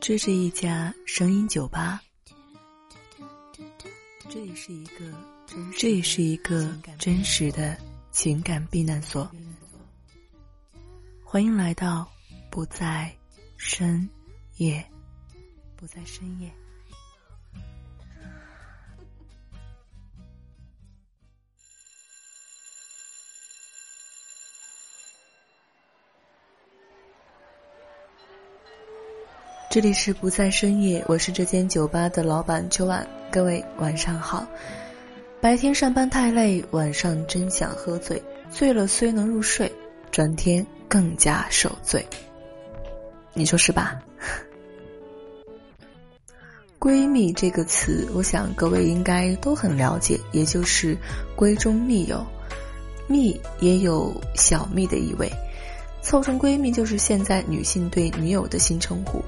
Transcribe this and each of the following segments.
这是一家声音酒吧，这也是一个这也是一个真实的情感避难所。欢迎来到不在深夜，不在深夜。这里是不在深夜，我是这间酒吧的老板秋晚。各位晚上好。白天上班太累，晚上真想喝醉，醉了虽能入睡，转天更加受罪。你说是吧？闺蜜这个词，我想各位应该都很了解，也就是闺中密友，蜜也有小蜜的意味，凑成闺蜜就是现在女性对女友的新称呼。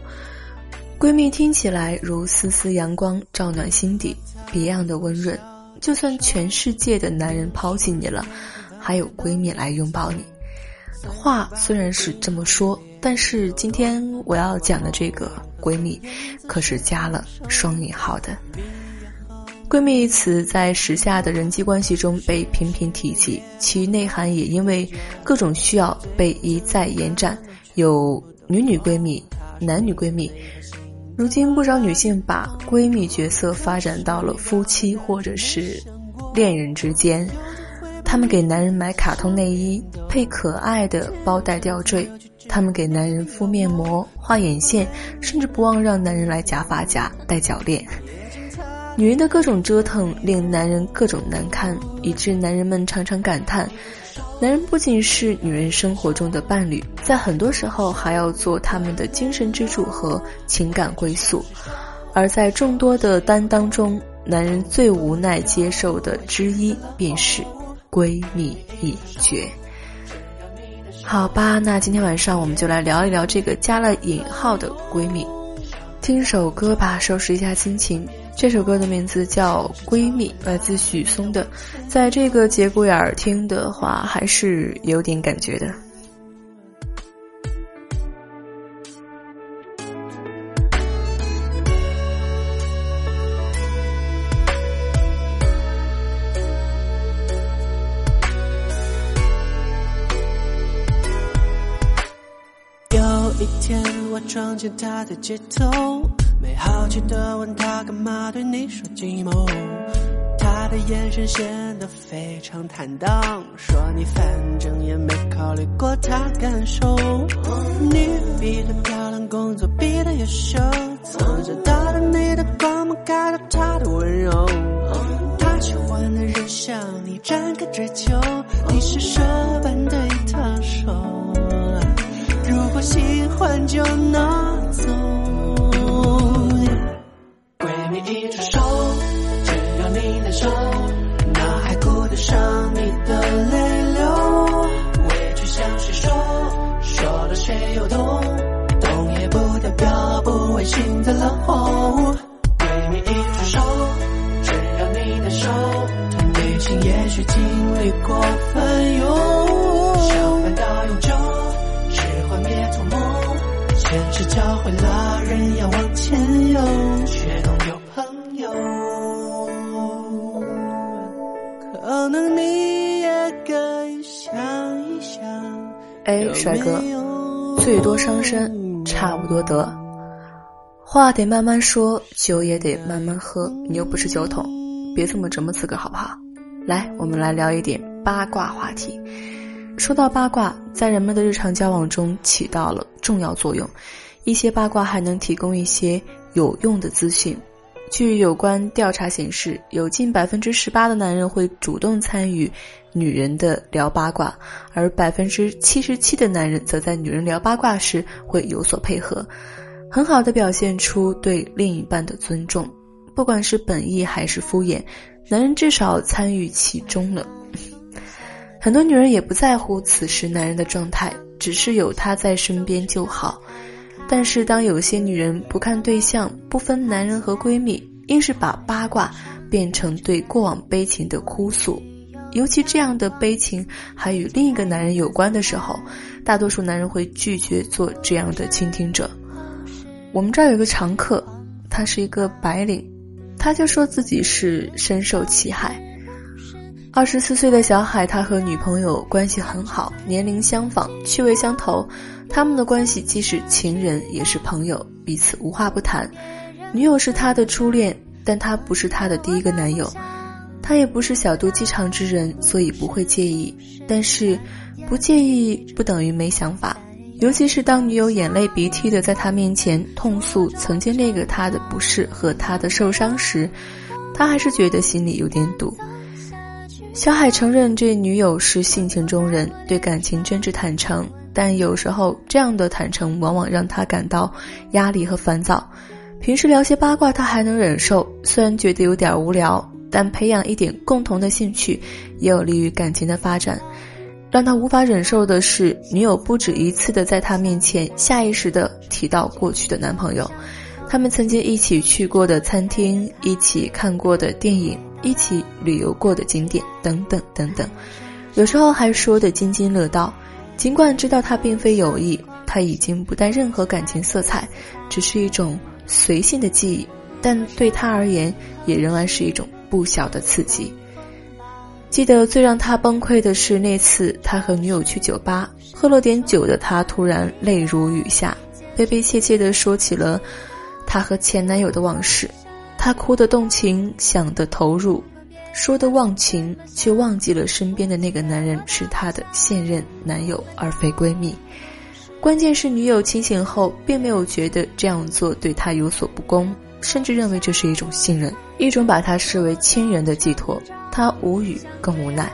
闺蜜听起来如丝丝阳光，照暖心底，别样的温润。就算全世界的男人抛弃你了，还有闺蜜来拥抱你。话虽然是这么说，但是今天我要讲的这个闺蜜，可是加了双引号的。闺蜜一词在时下的人际关系中被频频提及，其内涵也因为各种需要被一再延展，有女女闺蜜、男女闺蜜。如今，不少女性把闺蜜角色发展到了夫妻或者是恋人之间。她们给男人买卡通内衣，配可爱的包带吊坠；她们给男人敷面膜、画眼线，甚至不忘让男人来夹发夹、戴脚链。女人的各种折腾，令男人各种难堪，以致男人们常常感叹。男人不仅是女人生活中的伴侣，在很多时候还要做他们的精神支柱和情感归宿，而在众多的担当中，男人最无奈接受的之一便是闺蜜一绝。好吧，那今天晚上我们就来聊一聊这个加了引号的闺蜜。听首歌吧，收拾一下心情。这首歌的名字叫《闺蜜》，来自许嵩的。在这个节骨眼儿听的话，还是有点感觉的。我撞见她的街头。没好奇的问他干嘛对你说寂寞，他的眼神显得非常坦荡，说你反正也没考虑过他感受。你比他漂亮，工作比他优秀，从小到大你的光芒看到他的温柔。他喜欢的人向你展开追求，你是就拿哎，帅哥，最多伤身，差不多得。话得慢慢说，酒也得慢慢喝。你又不是酒桶，别这么折磨自个好不好？来，我们来聊一点八卦话题。说到八卦，在人们的日常交往中起到了重要作用。一些八卦还能提供一些有用的资讯。据有关调查显示，有近百分之十八的男人会主动参与女人的聊八卦，而百分之七十七的男人则在女人聊八卦时会有所配合，很好的表现出对另一半的尊重。不管是本意还是敷衍，男人至少参与其中了。很多女人也不在乎此时男人的状态，只是有他在身边就好。但是，当有些女人不看对象，不分男人和闺蜜，硬是把八卦变成对过往悲情的哭诉，尤其这样的悲情还与另一个男人有关的时候，大多数男人会拒绝做这样的倾听者。我们这儿有个常客，他是一个白领，他就说自己是深受其害。二十四岁的小海，他和女朋友关系很好，年龄相仿，趣味相投。他们的关系既是情人，也是朋友，彼此无话不谈。女友是他的初恋，但他不是他的第一个男友。他也不是小肚鸡肠之人，所以不会介意。但是，不介意不等于没想法。尤其是当女友眼泪鼻涕的在他面前痛诉曾经那个他的不适和他的受伤时，他还是觉得心里有点堵。小海承认这女友是性情中人，对感情真挚坦诚，但有时候这样的坦诚往往让他感到压力和烦躁。平时聊些八卦他还能忍受，虽然觉得有点无聊，但培养一点共同的兴趣也有利于感情的发展。让他无法忍受的是，女友不止一次的在他面前下意识的提到过去的男朋友，他们曾经一起去过的餐厅，一起看过的电影。一起旅游过的景点等等等等，有时候还说的津津乐道。尽管知道他并非有意，他已经不带任何感情色彩，只是一种随性的记忆，但对他而言也仍然是一种不小的刺激。记得最让他崩溃的是那次他和女友去酒吧，喝了点酒的他突然泪如雨下，悲悲切切地说起了他和前男友的往事。他哭得动情，想得投入，说的忘情，却忘记了身边的那个男人是他的现任男友，而非闺蜜。关键是女友清醒后，并没有觉得这样做对他有所不公，甚至认为这是一种信任，一种把他视为亲人的寄托。他无语，更无奈。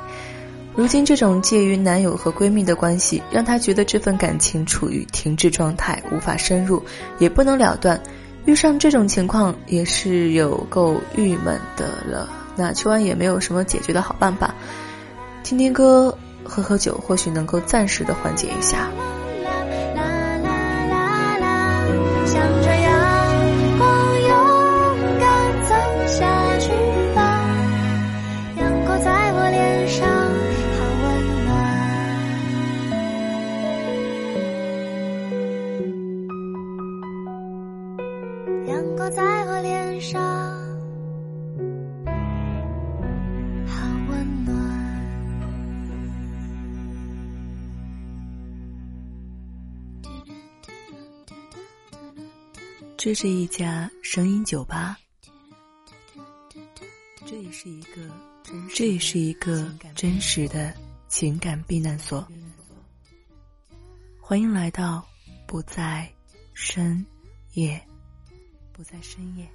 如今这种介于男友和闺蜜的关系，让她觉得这份感情处于停滞状态，无法深入，也不能了断。遇上这种情况也是有够郁闷的了。那秋安也没有什么解决的好办法，听听歌，喝喝酒，或许能够暂时的缓解一下。这是一家声音酒吧，这也是一个这也是一个真实的情感避难所。欢迎来到不在深夜，不在深夜。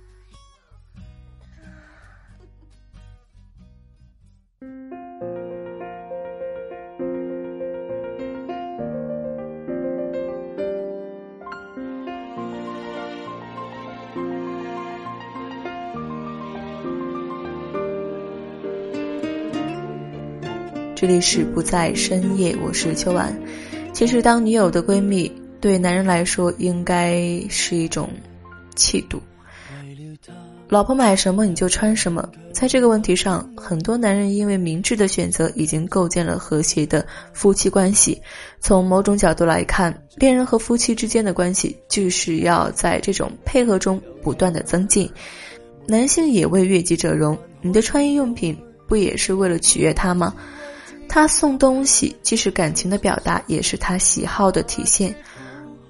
这里是不在深夜，我是秋晚。其实，当女友的闺蜜，对男人来说应该是一种气度。老婆买什么你就穿什么，在这个问题上，很多男人因为明智的选择，已经构建了和谐的夫妻关系。从某种角度来看，恋人和夫妻之间的关系，就是要在这种配合中不断的增进。男性也为悦己者容，你的穿衣用品不也是为了取悦他吗？他送东西既是感情的表达，也是他喜好的体现。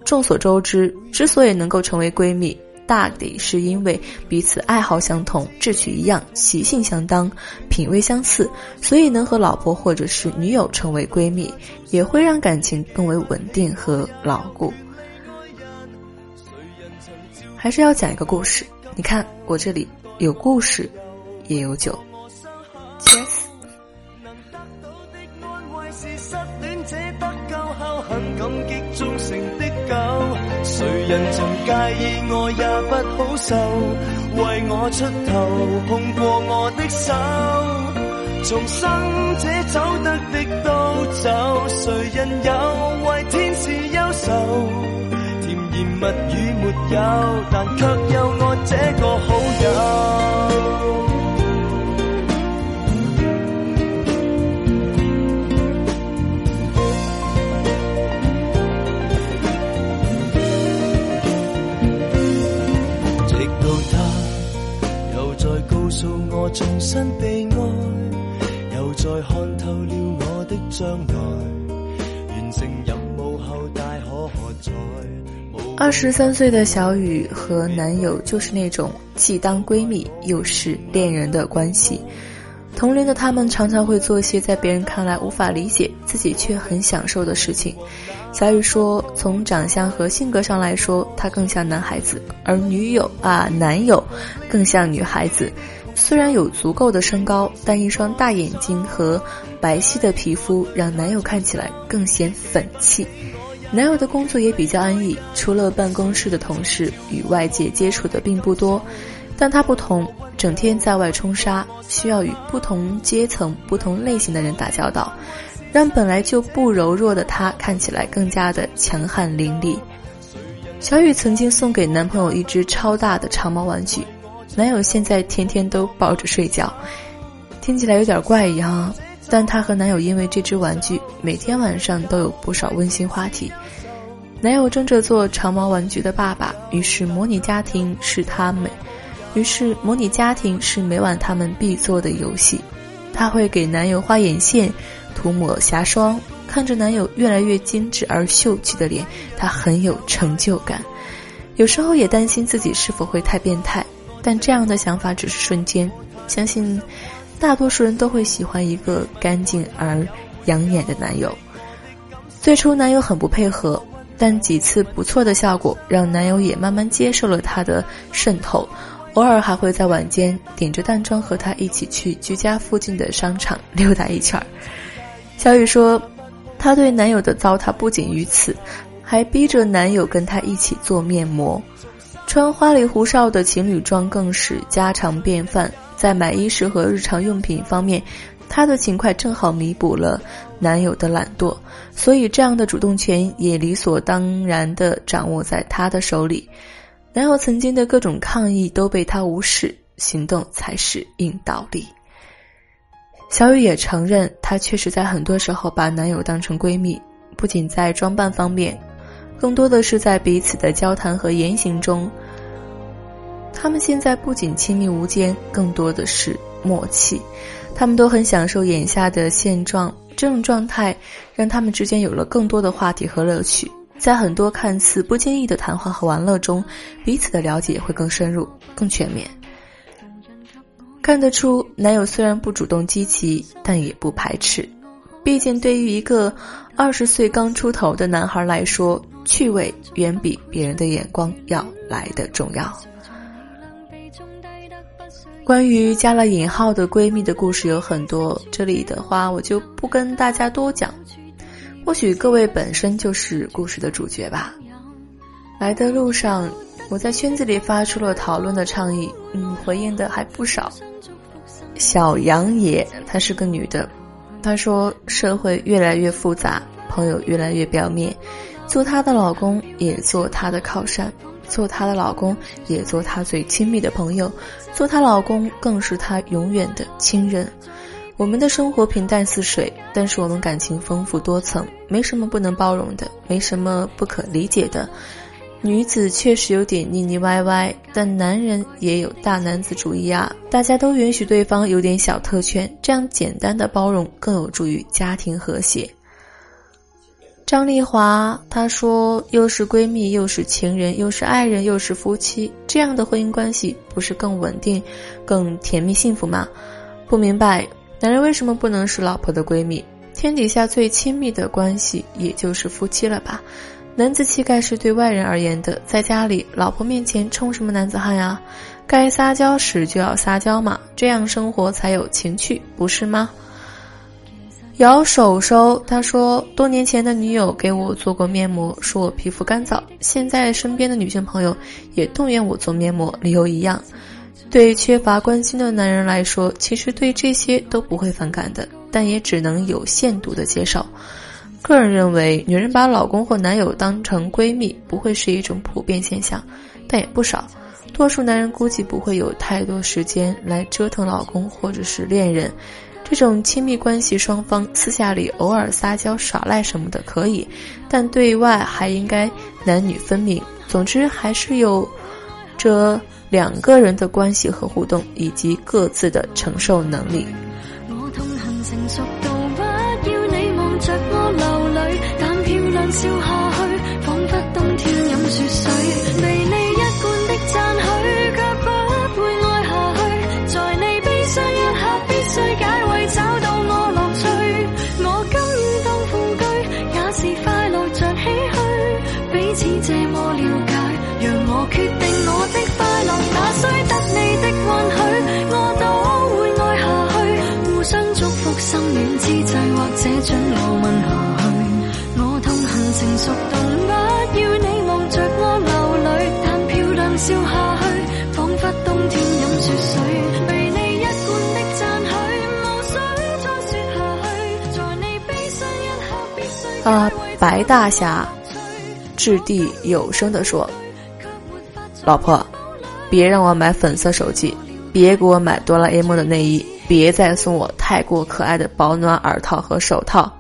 众所周知，之所以能够成为闺蜜，大抵是因为彼此爱好相同、志趣一样、习性相当、品味相似，所以能和老婆或者是女友成为闺蜜，也会让感情更为稳定和牢固。还是要讲一个故事，你看我这里有故事，也有酒。为我出头碰过我的手，重生者走得的都走，谁人有为天使忧愁？甜言蜜语没有，但却有我这个好友。二十三岁的小雨和男友就是那种既当闺蜜又是恋人的关系。同龄的他们常常会做些在别人看来无法理解，自己却很享受的事情。小雨说：“从长相和性格上来说，他更像男孩子，而女友啊，男友更像女孩子。虽然有足够的身高，但一双大眼睛和白皙的皮肤让男友看起来更显粉气。”男友的工作也比较安逸，除了办公室的同事，与外界接触的并不多。但他不同，整天在外冲杀，需要与不同阶层、不同类型的人打交道，让本来就不柔弱的他看起来更加的强悍凌厉。小雨曾经送给男朋友一只超大的长毛玩具，男友现在天天都抱着睡觉，听起来有点怪异哈。但她和男友因为这只玩具，每天晚上都有不少温馨话题。男友争着做长毛玩具的爸爸，于是模拟家庭是他每，于是模拟家庭是每晚他们必做的游戏。她会给男友画眼线，涂抹瑕霜，看着男友越来越精致而秀气的脸，她很有成就感。有时候也担心自己是否会太变态，但这样的想法只是瞬间，相信。大多数人都会喜欢一个干净而养眼的男友。最初男友很不配合，但几次不错的效果让男友也慢慢接受了他的渗透，偶尔还会在晚间点着淡妆和他一起去居家附近的商场溜达一圈儿。小雨说，她对男友的糟蹋不仅于此，还逼着男友跟她一起做面膜，穿花里胡哨的情侣装更是家常便饭。在买衣食和日常用品方面，她的勤快正好弥补了男友的懒惰，所以这样的主动权也理所当然地掌握在她的手里。男友曾经的各种抗议都被她无视，行动才是硬道理。小雨也承认，她确实在很多时候把男友当成闺蜜，不仅在装扮方面，更多的是在彼此的交谈和言行中。他们现在不仅亲密无间，更多的是默契。他们都很享受眼下的现状，这种状态让他们之间有了更多的话题和乐趣。在很多看似不经意的谈话和玩乐中，彼此的了解会更深入、更全面。看得出，男友虽然不主动积极，但也不排斥。毕竟，对于一个二十岁刚出头的男孩来说，趣味远比别人的眼光要来的重要。关于加了引号的闺蜜的故事有很多，这里的话我就不跟大家多讲。或许各位本身就是故事的主角吧。来的路上，我在圈子里发出了讨论的倡议，嗯，回应的还不少。小杨也，她是个女的，她说社会越来越复杂，朋友越来越表面，做她的老公也做她的靠山。做她的老公，也做她最亲密的朋友；做她老公，更是她永远的亲人。我们的生活平淡似水，但是我们感情丰富多层，没什么不能包容的，没什么不可理解的。女子确实有点腻腻歪歪，但男人也有大男子主义啊！大家都允许对方有点小特权，这样简单的包容更有助于家庭和谐。张丽华她说：“又是闺蜜，又是情人，又是爱人，又是夫妻，这样的婚姻关系不是更稳定、更甜蜜幸福吗？不明白，男人为什么不能是老婆的闺蜜？天底下最亲密的关系也就是夫妻了吧？男子气概是对外人而言的，在家里，老婆面前充什么男子汉呀？该撒娇时就要撒娇嘛，这样生活才有情趣，不是吗？”摇手手，他说，多年前的女友给我做过面膜，说我皮肤干燥。现在身边的女性朋友也动员我做面膜，理由一样。对缺乏关心的男人来说，其实对这些都不会反感的，但也只能有限度的接受。个人认为，女人把老公或男友当成闺蜜，不会是一种普遍现象，但也不少。多数男人估计不会有太多时间来折腾老公或者是恋人。这种亲密关系，双方私下里偶尔撒娇耍赖什么的可以，但对外还应该男女分明。总之，还是有这两个人的关系和互动，以及各自的承受能力。我痛恨成熟到不要你望着我流泪，但漂亮笑啊，白大侠掷地有声地说：“老婆，别让我买粉色手机，别给我买哆啦 A 梦的内衣，别再送我太过可爱的保暖耳套和手套。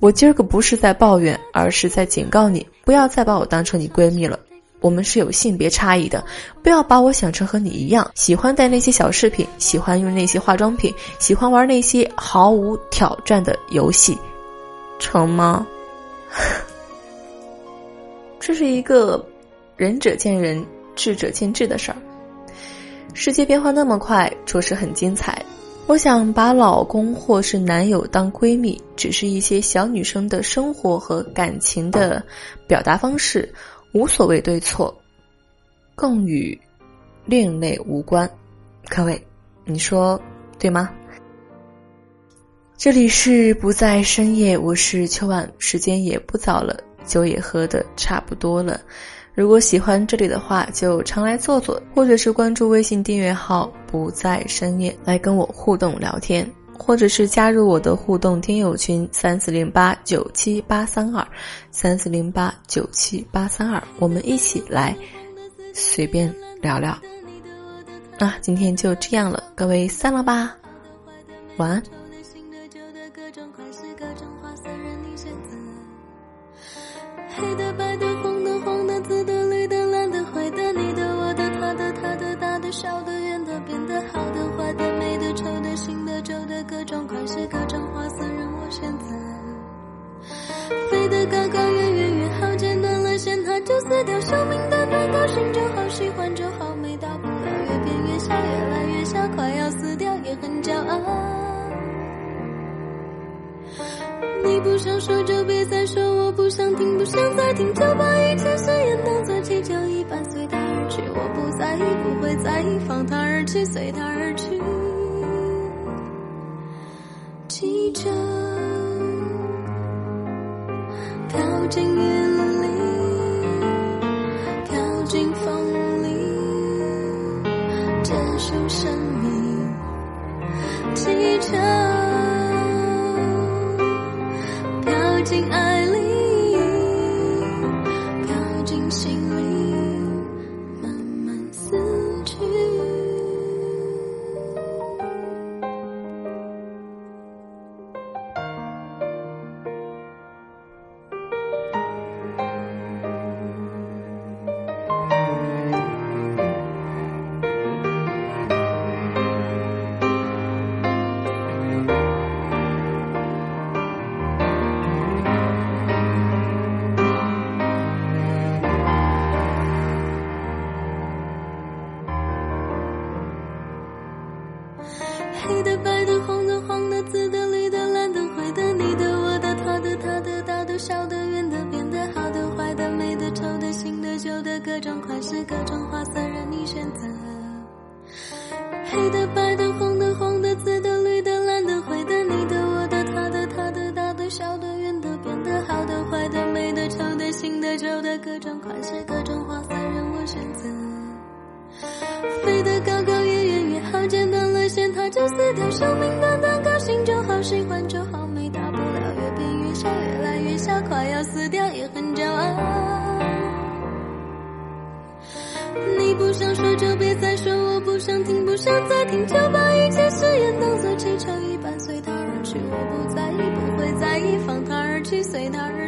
我今儿个不是在抱怨，而是在警告你，不要再把我当成你闺蜜了。我们是有性别差异的，不要把我想成和你一样，喜欢带那些小饰品，喜欢用那些化妆品，喜欢玩那些毫无挑战的游戏，成吗？这是一个仁者见仁，智者见智的事儿。世界变化那么快，着实很精彩。我想把老公或是男友当闺蜜，只是一些小女生的生活和感情的表达方式，无所谓对错，更与另类无关。各位，你说对吗？这里是不在深夜，我是秋晚，时间也不早了，酒也喝的差不多了。如果喜欢这里的话，就常来坐坐，或者是关注微信订阅号“不在深夜”来跟我互动聊天，或者是加入我的互动听友群三四零八九七八三二三四零八九七八三二，我们一起来随便聊聊。那今天就这样了，各位散了吧，晚安。的、大的、小的、圆的、好的、坏的、美的、丑的、新的、旧的，各种款式、各种花色，任我选择。飞得高高，远远远好，剪断了线，它就死掉；寿命短短，高兴就好，喜欢就好，没大不了，越变越小，越来越小，快要死掉，也很骄傲。你不想说就别再说，我不想听，不想再听，就把一切誓言当作气球一般随。你不，会在意，放他而去，随他而去。记着各种款式、各种花色，任你选择。黑的、白的、红的、黄的、紫的、绿的、蓝的、灰的，你的、我的、他的、他的、大的、小的、圆的、扁的、好的、坏的、美的、丑的、新的、旧的，各种款式、各种花色，任我选择。飞得高高，越远越好，剪断了线，它就死掉。寿命短短，高兴就好，喜欢就好，没大不了，越变越小，越来越小，快要死掉，也很骄傲。你不想说就别再说，我不想听，不想再听，就把一切誓言当作气球一般随它而去。我不在意，不会在意，放它而去，随它而